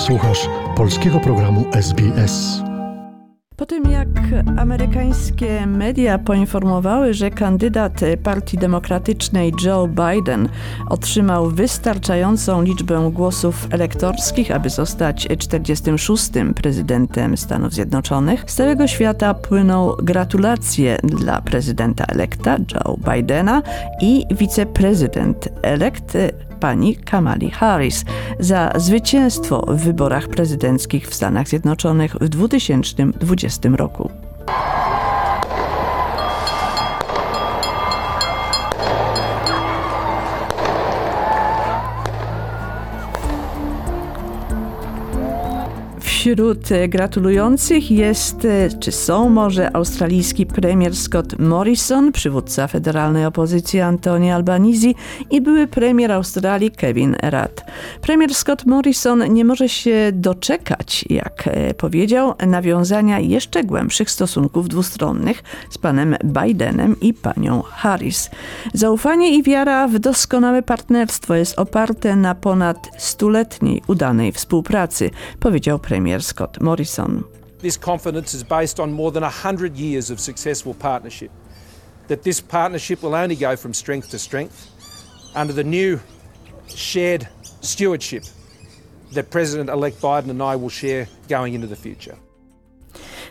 Słuchasz polskiego programu SBS. Po tym jak amerykańskie media poinformowały, że kandydat Partii Demokratycznej Joe Biden otrzymał wystarczającą liczbę głosów elektorskich, aby zostać 46. prezydentem Stanów Zjednoczonych, z całego świata płyną gratulacje dla prezydenta elekta Joe Bidena i wiceprezydent elekt pani Kamali Harris za zwycięstwo w wyborach prezydenckich w Stanach Zjednoczonych w 2020 roku. Wśród gratulujących jest, czy są może, australijski premier Scott Morrison, przywódca federalnej opozycji Antoni Albanese i były premier Australii Kevin Rudd. Premier Scott Morrison nie może się doczekać, jak powiedział, nawiązania jeszcze głębszych stosunków dwustronnych z panem Bidenem i panią Harris. Zaufanie i wiara w doskonałe partnerstwo jest oparte na ponad stuletniej udanej współpracy, powiedział premier premier Scott Morrison. This confidence is based on more than 100 years of successful partnership. That this partnership will only go from strength to strength under the new shared stewardship that President elect Biden and I will share going into the future.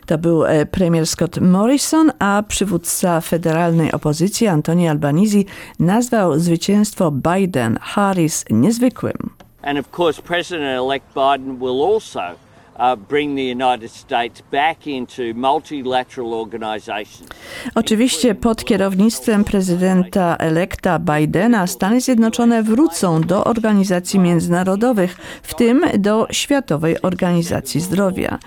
To był premier Scott Morrison, a przywódca federalnej opozycji Antoni Albanese nazwał zwycięstwo Biden-Harris niezwykłym. And of course President elect Biden will also Uh. Oczywiście pod kierownictwem prezydenta elekta Bidena Stany Zjednoczone wrócą do organizacji międzynarodowych, w tym do Światowej Organizacji Zdrowia.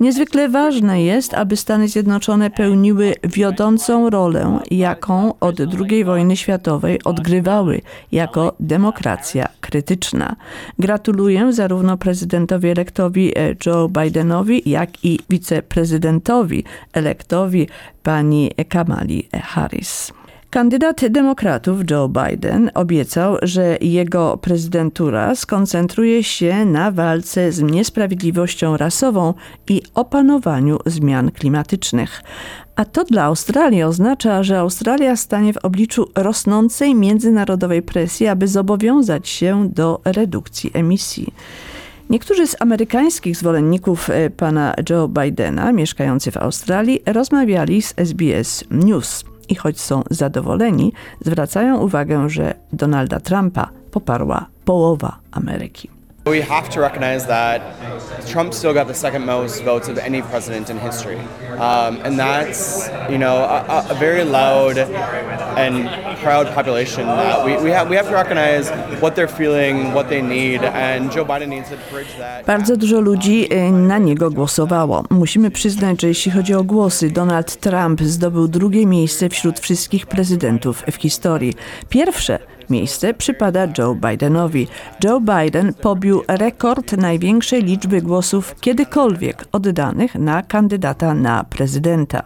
Niezwykle ważne jest, aby Stany Zjednoczone pełniły wiodącą rolę, jaką od II wojny światowej odgrywały jako demokracja krytyczna. Gratuluję zarówno prezydentowi elektowi Joe Joe Bidenowi, jak i wiceprezydentowi elektowi pani Kamali Harris. Kandydat demokratów Joe Biden obiecał, że jego prezydentura skoncentruje się na walce z niesprawiedliwością rasową i opanowaniu zmian klimatycznych. A to dla Australii oznacza, że Australia stanie w obliczu rosnącej międzynarodowej presji, aby zobowiązać się do redukcji emisji. Niektórzy z amerykańskich zwolenników e, pana Joe Bidena, mieszkający w Australii, rozmawiali z SBS News i choć są zadowoleni, zwracają uwagę, że Donalda Trumpa poparła połowa Ameryki. We have to recognize that Trump still got the second most votes of any president in history. Um, and that's, you know, a, a, very loud and proud population that we, we, have, we have to recognize what they're feeling, what they need, and Joe Biden needs to bridge that. Bardzo dużo ludzi y, na niego głosowało. Musimy przyznać, że jeśli chodzi o głosy, Donald Trump zdobył drugie miejsce wśród wszystkich prezydentów w historii. Pierwsze Miejsce przypada Joe Bidenowi. Joe Biden pobił rekord największej liczby głosów kiedykolwiek oddanych na kandydata na prezydenta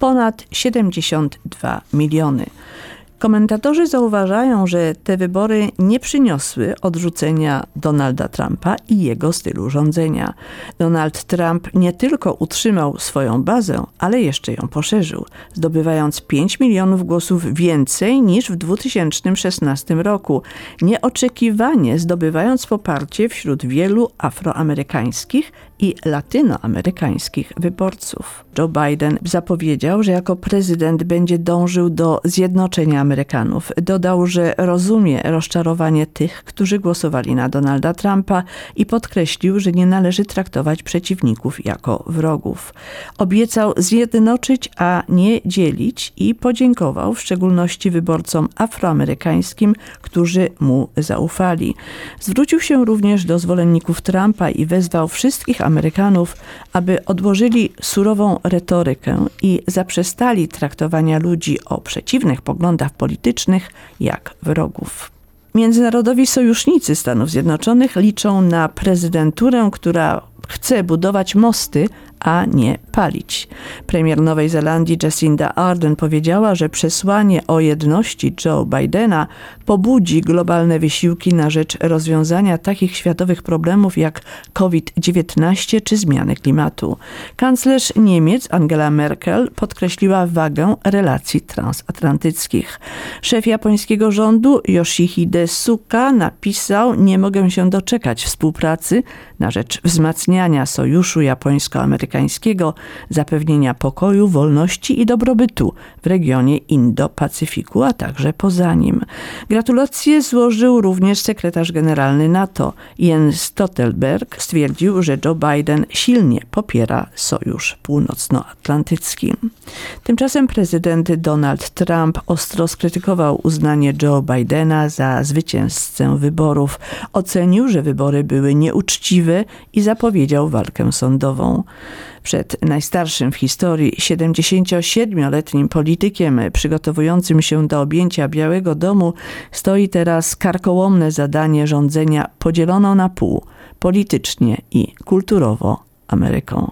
ponad 72 miliony. Komentatorzy zauważają, że te wybory nie przyniosły odrzucenia Donalda Trumpa i jego stylu rządzenia. Donald Trump nie tylko utrzymał swoją bazę, ale jeszcze ją poszerzył, zdobywając 5 milionów głosów więcej niż w 2016 roku, nieoczekiwanie zdobywając poparcie wśród wielu afroamerykańskich i latynoamerykańskich wyborców. Joe Biden zapowiedział, że jako prezydent będzie dążył do zjednoczenia Amerykanów. Dodał, że rozumie rozczarowanie tych, którzy głosowali na Donalda Trumpa i podkreślił, że nie należy traktować przeciwników jako wrogów. Obiecał zjednoczyć, a nie dzielić i podziękował w szczególności wyborcom afroamerykańskim, którzy mu zaufali. Zwrócił się również do zwolenników Trumpa i wezwał wszystkich Amerykanów, aby odłożyli surową retorykę i zaprzestali traktowania ludzi o przeciwnych poglądach politycznych jak wrogów. Międzynarodowi sojusznicy Stanów Zjednoczonych liczą na prezydenturę, która chce budować mosty, a nie palić. Premier Nowej Zelandii Jacinda Ardern powiedziała, że przesłanie o jedności Joe Bidena pobudzi globalne wysiłki na rzecz rozwiązania takich światowych problemów jak COVID-19 czy zmiany klimatu. Kanclerz Niemiec Angela Merkel podkreśliła wagę relacji transatlantyckich. Szef japońskiego rządu Yoshihide Suga napisał: Nie mogę się doczekać współpracy na rzecz wzmacniania sojuszu japońsko-amerykańskiego, zapewnienia pokoju, wolności i dobrobytu w regionie Indo-Pacyfiku, a także poza nim. Gratulacje złożył również sekretarz generalny NATO Jens Stoltenberg. Stwierdził, że Joe Biden silnie popiera sojusz północnoatlantycki. Tymczasem prezydent Donald Trump ostro skrytykował uznanie Joe Bidena za zwycięzcę wyborów. Ocenił, że wybory były nieuczciwe i zapowiedział walkę sądową. Przed najstarszym w historii 77-letnim politykiem przygotowującym się do objęcia Białego Domu stoi teraz karkołomne zadanie rządzenia podzieloną na pół politycznie i kulturowo Ameryką.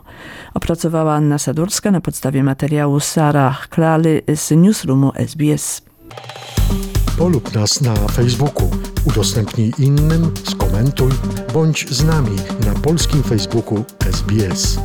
Opracowała Anna Sadurska na podstawie materiału Sarah Klally z newsroomu SBS. Polub nas na Facebooku, udostępnij innym, skomentuj, bądź z nami na polskim Facebooku SBS.